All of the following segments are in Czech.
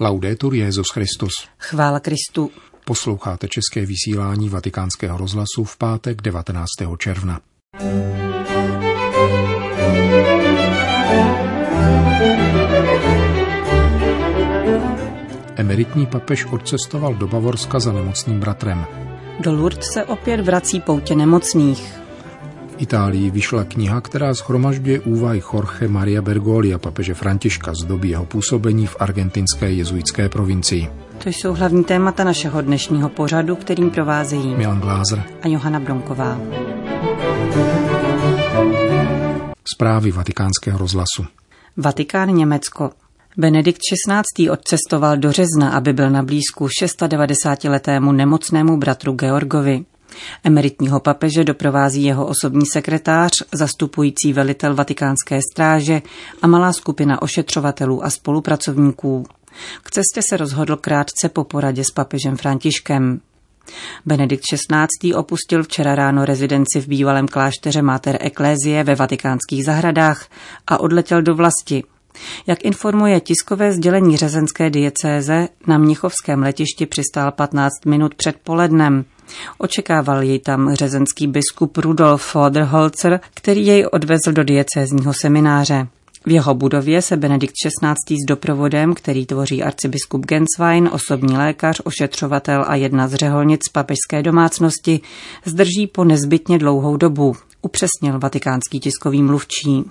Laudetur Jezus Christus. Chvála Kristu. Posloucháte české vysílání Vatikánského rozhlasu v pátek 19. června. Emeritní papež odcestoval do Bavorska za nemocným bratrem. Do Lourdes se opět vrací poutě nemocných. Itálii vyšla kniha, která schromažďuje úvahy Jorge Maria Bergoli a papeže Františka z doby jeho působení v argentinské jezuitské provincii. To jsou hlavní témata našeho dnešního pořadu, kterým provázejí Milan Glázer a Johana Bronková. Zprávy vatikánského rozhlasu. Vatikán Německo. Benedikt XVI. odcestoval do Řezna, aby byl na blízku 96-letému nemocnému bratru Georgovi. Emeritního papeže doprovází jeho osobní sekretář, zastupující velitel vatikánské stráže a malá skupina ošetřovatelů a spolupracovníků. K cestě se rozhodl krátce po poradě s papežem Františkem. Benedikt XVI. opustil včera ráno rezidenci v bývalém klášteře Mater Ecclesiae ve vatikánských zahradách a odletěl do vlasti. Jak informuje tiskové sdělení řezenské diecéze, na Mnichovském letišti přistál 15 minut před polednem. Očekával jej tam řezenský biskup Rudolf Foderholzer, který jej odvezl do diecézního semináře. V jeho budově se Benedikt XVI. s doprovodem, který tvoří arcibiskup Genswein, osobní lékař, ošetřovatel a jedna z řeholnic papežské domácnosti, zdrží po nezbytně dlouhou dobu, upřesnil vatikánský tiskový mluvčí.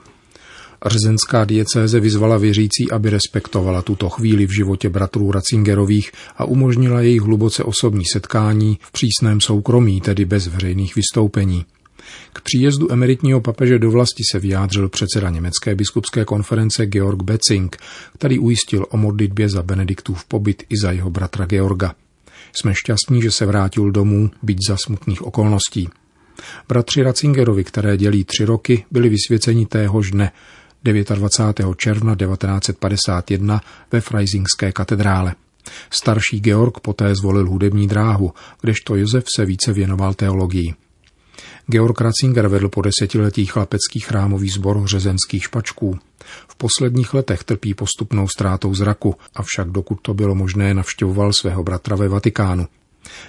Rzenská diecéze vyzvala věřící, aby respektovala tuto chvíli v životě bratrů Ratzingerových a umožnila jejich hluboce osobní setkání v přísném soukromí, tedy bez veřejných vystoupení. K příjezdu emeritního papeže do vlasti se vyjádřil předseda Německé biskupské konference Georg Betzing, který ujistil o modlitbě za Benediktův pobyt i za jeho bratra Georga. Jsme šťastní, že se vrátil domů, byť za smutných okolností. Bratři Ratzingerovi, které dělí tři roky, byli vysvěceni téhož dne, 29. června 1951 ve Freisingské katedrále. Starší Georg poté zvolil hudební dráhu, kdežto Josef se více věnoval teologii. Georg Ratzinger vedl po desetiletí chlapecký chrámový sbor řezenských špačků. V posledních letech trpí postupnou ztrátou zraku, avšak dokud to bylo možné, navštěvoval svého bratra ve Vatikánu.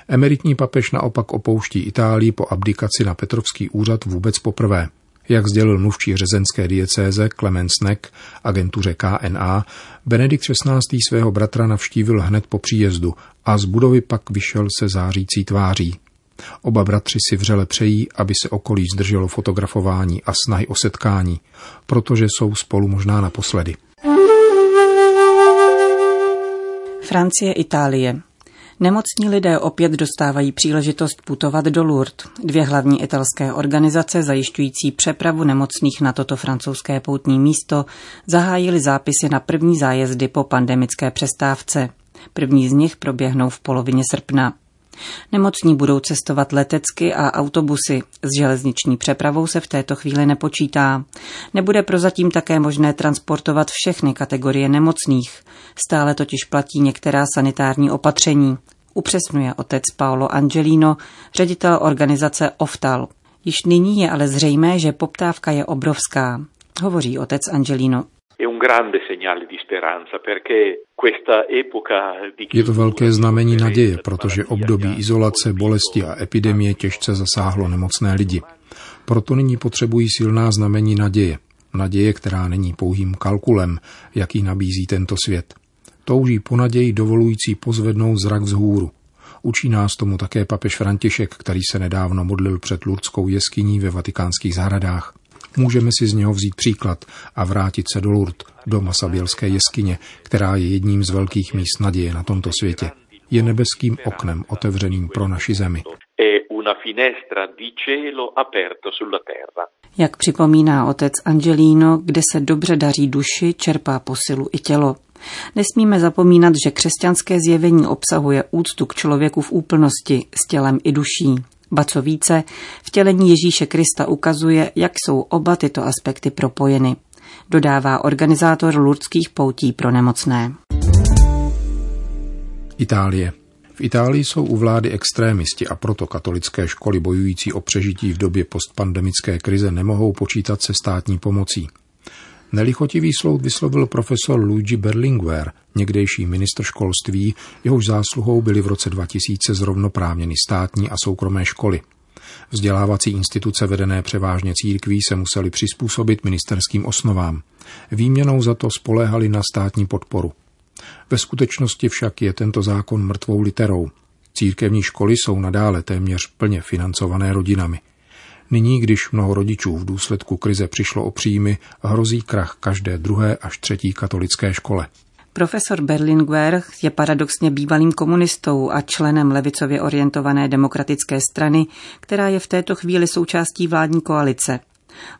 Emeritní papež naopak opouští Itálii po abdikaci na Petrovský úřad vůbec poprvé. Jak sdělil mluvčí řezenské diecéze Clemens Neck agentuře KNA, Benedikt XVI. svého bratra navštívil hned po příjezdu a z budovy pak vyšel se zářící tváří. Oba bratři si vřele přejí, aby se okolí zdrželo fotografování a snahy o setkání, protože jsou spolu možná naposledy. Francie, Itálie. Nemocní lidé opět dostávají příležitost putovat do Lourdes. Dvě hlavní italské organizace zajišťující přepravu nemocných na toto francouzské poutní místo zahájily zápisy na první zájezdy po pandemické přestávce. První z nich proběhnou v polovině srpna. Nemocní budou cestovat letecky a autobusy. S železniční přepravou se v této chvíli nepočítá. Nebude prozatím také možné transportovat všechny kategorie nemocných. Stále totiž platí některá sanitární opatření. Upřesňuje otec Paolo Angelino, ředitel organizace OFTAL. Již nyní je ale zřejmé, že poptávka je obrovská. Hovoří otec Angelino. Je to velké znamení naděje, protože období izolace, bolesti a epidemie těžce zasáhlo nemocné lidi. Proto nyní potřebují silná znamení naděje. Naděje, která není pouhým kalkulem, jaký nabízí tento svět. Touží po naději dovolující pozvednout zrak vzhůru. Učí nás tomu také papež František, který se nedávno modlil před Lurdskou jeskyní ve vatikánských zahradách. Můžeme si z něho vzít příklad a vrátit se do Lourdes, do Masabělské jeskyně, která je jedním z velkých míst naděje na tomto světě. Je nebeským oknem otevřeným pro naši zemi. Jak připomíná otec Angelino, kde se dobře daří duši, čerpá posilu i tělo. Nesmíme zapomínat, že křesťanské zjevení obsahuje úctu k člověku v úplnosti s tělem i duší. Ba co více, vtělení Ježíše Krista ukazuje, jak jsou oba tyto aspekty propojeny, dodává organizátor lurdských poutí pro nemocné. Itálie. V Itálii jsou u vlády extrémisti a proto katolické školy bojující o přežití v době postpandemické krize nemohou počítat se státní pomocí. Nelichotivý sloud vyslovil profesor Luigi Berlinguer, někdejší ministr školství, jehož zásluhou byly v roce 2000 zrovnoprávněny státní a soukromé školy. Vzdělávací instituce vedené převážně církví se museli přizpůsobit ministerským osnovám. Výměnou za to spoléhali na státní podporu. Ve skutečnosti však je tento zákon mrtvou literou. Církevní školy jsou nadále téměř plně financované rodinami. Nyní, když mnoho rodičů v důsledku krize přišlo o příjmy, hrozí krach každé druhé až třetí katolické škole. Profesor Berlinguer je paradoxně bývalým komunistou a členem levicově orientované demokratické strany, která je v této chvíli součástí vládní koalice.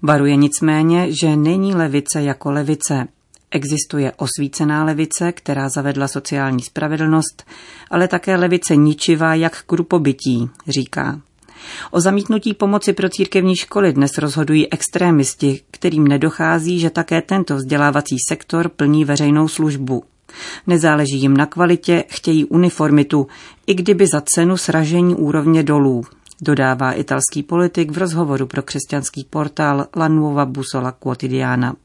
Varuje nicméně, že není levice jako levice. Existuje osvícená levice, která zavedla sociální spravedlnost, ale také levice ničivá jak k rupobytí, říká. O zamítnutí pomoci pro církevní školy dnes rozhodují extrémisti, kterým nedochází, že také tento vzdělávací sektor plní veřejnou službu. Nezáleží jim na kvalitě, chtějí uniformitu, i kdyby za cenu sražení úrovně dolů, dodává italský politik v rozhovoru pro křesťanský portál La Nuova Busola Quotidiana.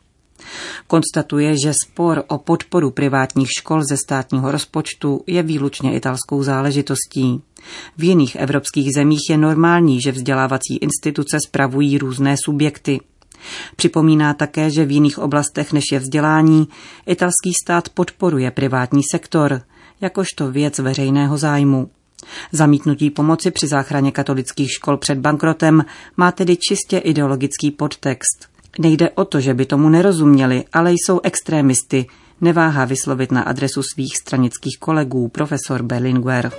Konstatuje, že spor o podporu privátních škol ze státního rozpočtu je výlučně italskou záležitostí. V jiných evropských zemích je normální, že vzdělávací instituce spravují různé subjekty. Připomíná také, že v jiných oblastech než je vzdělání italský stát podporuje privátní sektor, jakožto věc veřejného zájmu. Zamítnutí pomoci při záchraně katolických škol před bankrotem má tedy čistě ideologický podtext. Nejde o to, že by tomu nerozuměli, ale jsou extrémisty, neváhá vyslovit na adresu svých stranických kolegů profesor Berlinguer.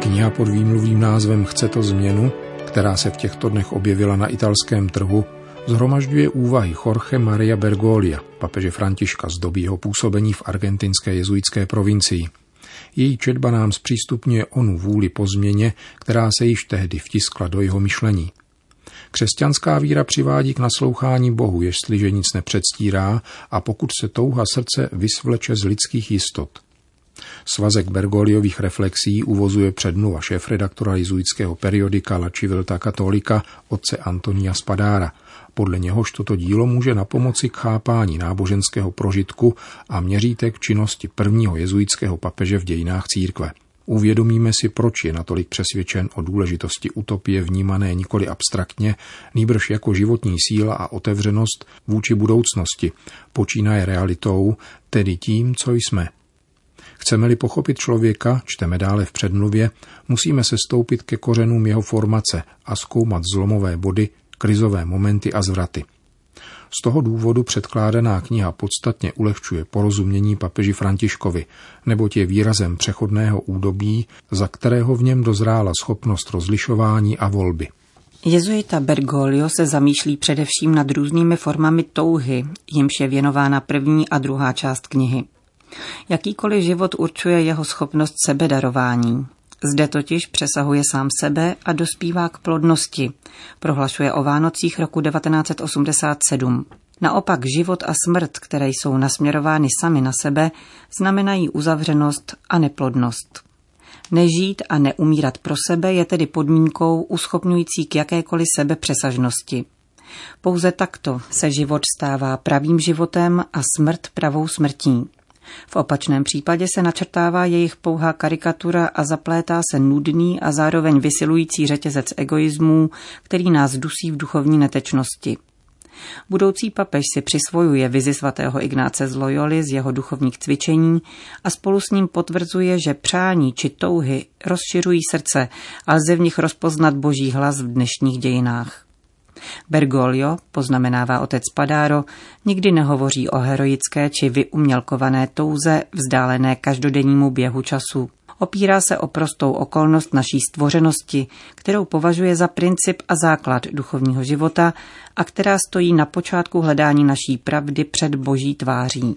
Kniha pod výmluvým názvem Chce to změnu, která se v těchto dnech objevila na italském trhu, zhromažďuje úvahy Jorge Maria Bergolia, papeže Františka z doby jeho působení v argentinské jezuitské provincii. Její četba nám zpřístupňuje onu vůli po změně, která se již tehdy vtiskla do jeho myšlení. Křesťanská víra přivádí k naslouchání Bohu, jestliže nic nepředstírá a pokud se touha srdce vysvleče z lidských jistot – Svazek Bergoliových reflexí uvozuje předmluva šéf-redaktora jezuitského periodika La Civilta Katolika otce Antonia Spadára. Podle něhož toto dílo může na pomoci k chápání náboženského prožitku a měřítek činnosti prvního jezuitského papeže v dějinách církve. Uvědomíme si, proč je natolik přesvědčen o důležitosti utopie vnímané nikoli abstraktně, nýbrž jako životní síla a otevřenost vůči budoucnosti, počínaje realitou, tedy tím, co jsme, Chceme-li pochopit člověka, čteme dále v předmluvě, musíme se stoupit ke kořenům jeho formace a zkoumat zlomové body, krizové momenty a zvraty. Z toho důvodu předkládaná kniha podstatně ulehčuje porozumění papeži Františkovi, neboť je výrazem přechodného údobí, za kterého v něm dozrála schopnost rozlišování a volby. Jezuita Bergoglio se zamýšlí především nad různými formami touhy, jimž je věnována první a druhá část knihy. Jakýkoliv život určuje jeho schopnost sebedarování. Zde totiž přesahuje sám sebe a dospívá k plodnosti, prohlašuje o Vánocích roku 1987. Naopak život a smrt, které jsou nasměrovány sami na sebe, znamenají uzavřenost a neplodnost. Nežít a neumírat pro sebe je tedy podmínkou uschopňující k jakékoliv sebepřesažnosti. Pouze takto se život stává pravým životem a smrt pravou smrtí. V opačném případě se načrtává jejich pouhá karikatura a zaplétá se nudný a zároveň vysilující řetězec egoismů, který nás dusí v duchovní netečnosti. Budoucí papež si přisvojuje vizi svatého Ignáce z Loyoli z jeho duchovních cvičení a spolu s ním potvrzuje, že přání či touhy rozšiřují srdce a lze v nich rozpoznat boží hlas v dnešních dějinách. Bergoglio, poznamenává otec Padáro, nikdy nehovoří o heroické či vyumělkované touze vzdálené každodennímu běhu času. Opírá se o prostou okolnost naší stvořenosti, kterou považuje za princip a základ duchovního života a která stojí na počátku hledání naší pravdy před boží tváří.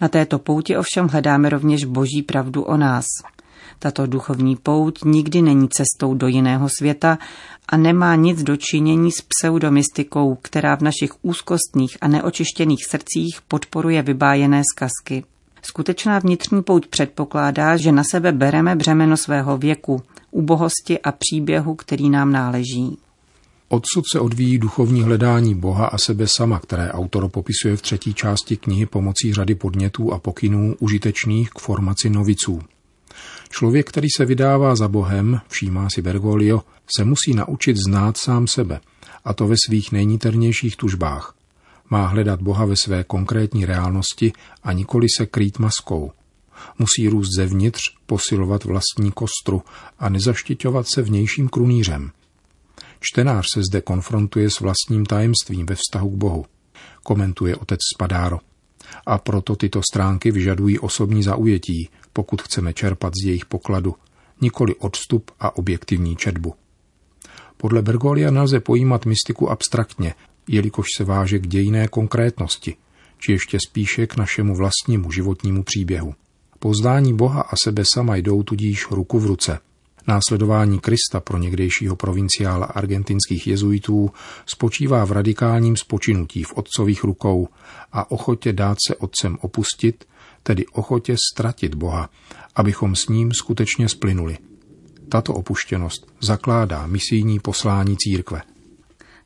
Na této pouti ovšem hledáme rovněž boží pravdu o nás. Tato duchovní pouť nikdy není cestou do jiného světa a nemá nic dočinění s pseudomystikou, která v našich úzkostných a neočištěných srdcích podporuje vybájené zkazky. Skutečná vnitřní pouť předpokládá, že na sebe bereme břemeno svého věku, ubohosti a příběhu, který nám náleží. Odsud se odvíjí duchovní hledání Boha a sebe sama, které autor popisuje v třetí části knihy pomocí řady podnětů a pokynů užitečných k formaci noviců. Člověk, který se vydává za Bohem, všímá si Bergoglio, se musí naučit znát sám sebe, a to ve svých nejniternějších tužbách. Má hledat Boha ve své konkrétní reálnosti a nikoli se krýt maskou. Musí růst zevnitř, posilovat vlastní kostru a nezaštiťovat se vnějším krunýřem. Čtenář se zde konfrontuje s vlastním tajemstvím ve vztahu k Bohu, komentuje otec Spadáro. A proto tyto stránky vyžadují osobní zaujetí, pokud chceme čerpat z jejich pokladu, nikoli odstup a objektivní četbu. Podle Bergolia nelze pojímat mystiku abstraktně, jelikož se váže k dějné konkrétnosti, či ještě spíše k našemu vlastnímu životnímu příběhu. Poznání Boha a sebe sama jdou tudíž ruku v ruce. Následování Krista pro někdejšího provinciála argentinských jezuitů spočívá v radikálním spočinutí v otcových rukou a ochotě dát se otcem opustit, tedy ochotě ztratit Boha, abychom s ním skutečně splynuli. Tato opuštěnost zakládá misijní poslání církve.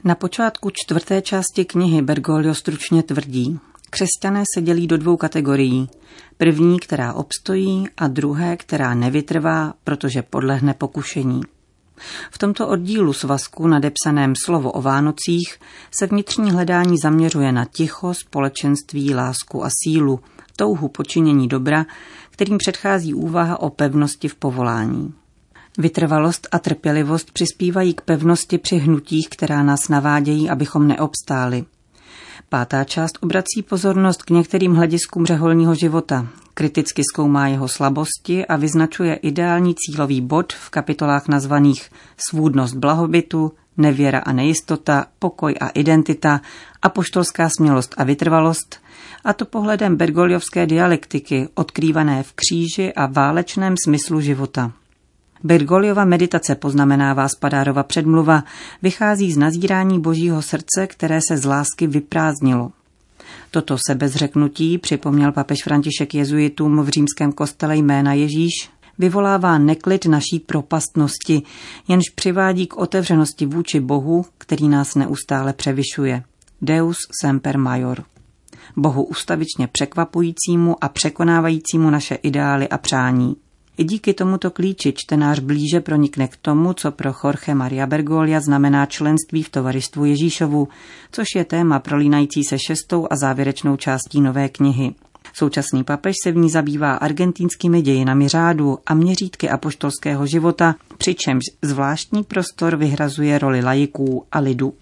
Na počátku čtvrté části knihy Bergoglio stručně tvrdí, křesťané se dělí do dvou kategorií. První, která obstojí a druhé, která nevytrvá, protože podlehne pokušení. V tomto oddílu svazku nadepsaném slovo o Vánocích se vnitřní hledání zaměřuje na ticho, společenství, lásku a sílu, touhu počinění dobra, kterým předchází úvaha o pevnosti v povolání. Vytrvalost a trpělivost přispívají k pevnosti při hnutích, která nás navádějí, abychom neobstáli. Pátá část obrací pozornost k některým hlediskům řeholního života, kriticky zkoumá jeho slabosti a vyznačuje ideální cílový bod v kapitolách nazvaných Svůdnost blahobytu, nevěra a nejistota, pokoj a identita, apoštolská smělost a vytrvalost, a to pohledem bergoliovské dialektiky, odkrývané v kříži a válečném smyslu života. Bergoliova meditace poznamenává Spadárova předmluva, vychází z nazírání božího srdce, které se z lásky vyprázdnilo. Toto sebezřeknutí, připomněl papež František jezuitům v římském kostele jména Ježíš, vyvolává neklid naší propastnosti, jenž přivádí k otevřenosti vůči Bohu, který nás neustále převyšuje. Deus semper major. Bohu ustavičně překvapujícímu a překonávajícímu naše ideály a přání. I díky tomuto klíči čtenář blíže pronikne k tomu, co pro Jorge Maria Bergolia znamená členství v tovaristvu Ježíšovu, což je téma prolínající se šestou a závěrečnou částí nové knihy. Současný papež se v ní zabývá argentinskými dějinami řádu a měřítky apoštolského života, přičemž zvláštní prostor vyhrazuje roli lajiků a lidu.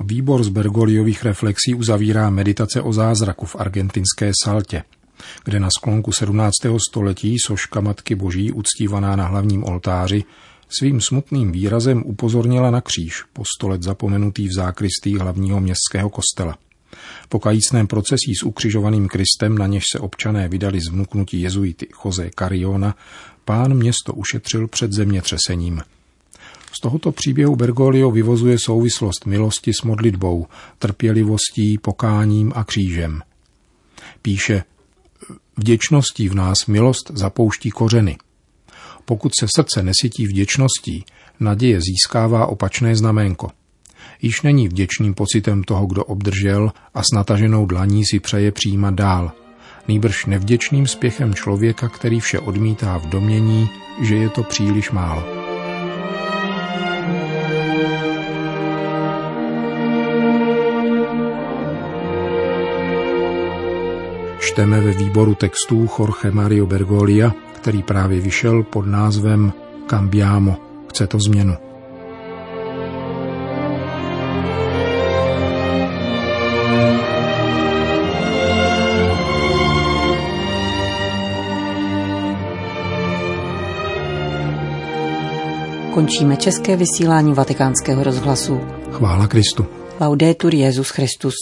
Výbor z Bergoliových reflexí uzavírá meditace o zázraku v argentinské Saltě kde na sklonku 17. století soška Matky Boží uctívaná na hlavním oltáři svým smutným výrazem upozornila na kříž, po stolet zapomenutý v zákristí hlavního městského kostela. Po kajícném procesí s ukřižovaným Kristem, na něž se občané vydali z vnuknutí jezuity Jose Cariona, pán město ušetřil před zemětřesením. Z tohoto příběhu Bergoglio vyvozuje souvislost milosti s modlitbou, trpělivostí, pokáním a křížem. Píše, Vděčností v nás milost zapouští kořeny. Pokud se srdce nesytí vděčností, naděje získává opačné znamenko. Již není vděčným pocitem toho, kdo obdržel a s nataženou dlaní si přeje přijímat dál. Nýbrž nevděčným spěchem člověka, který vše odmítá v domění, že je to příliš málo. Čteme ve výboru textů Jorge Mario Bergolia, který právě vyšel pod názvem Cambiamo. Chce to změnu. Končíme české vysílání vatikánského rozhlasu. Chvála Kristu. Laudetur Jezus Christus.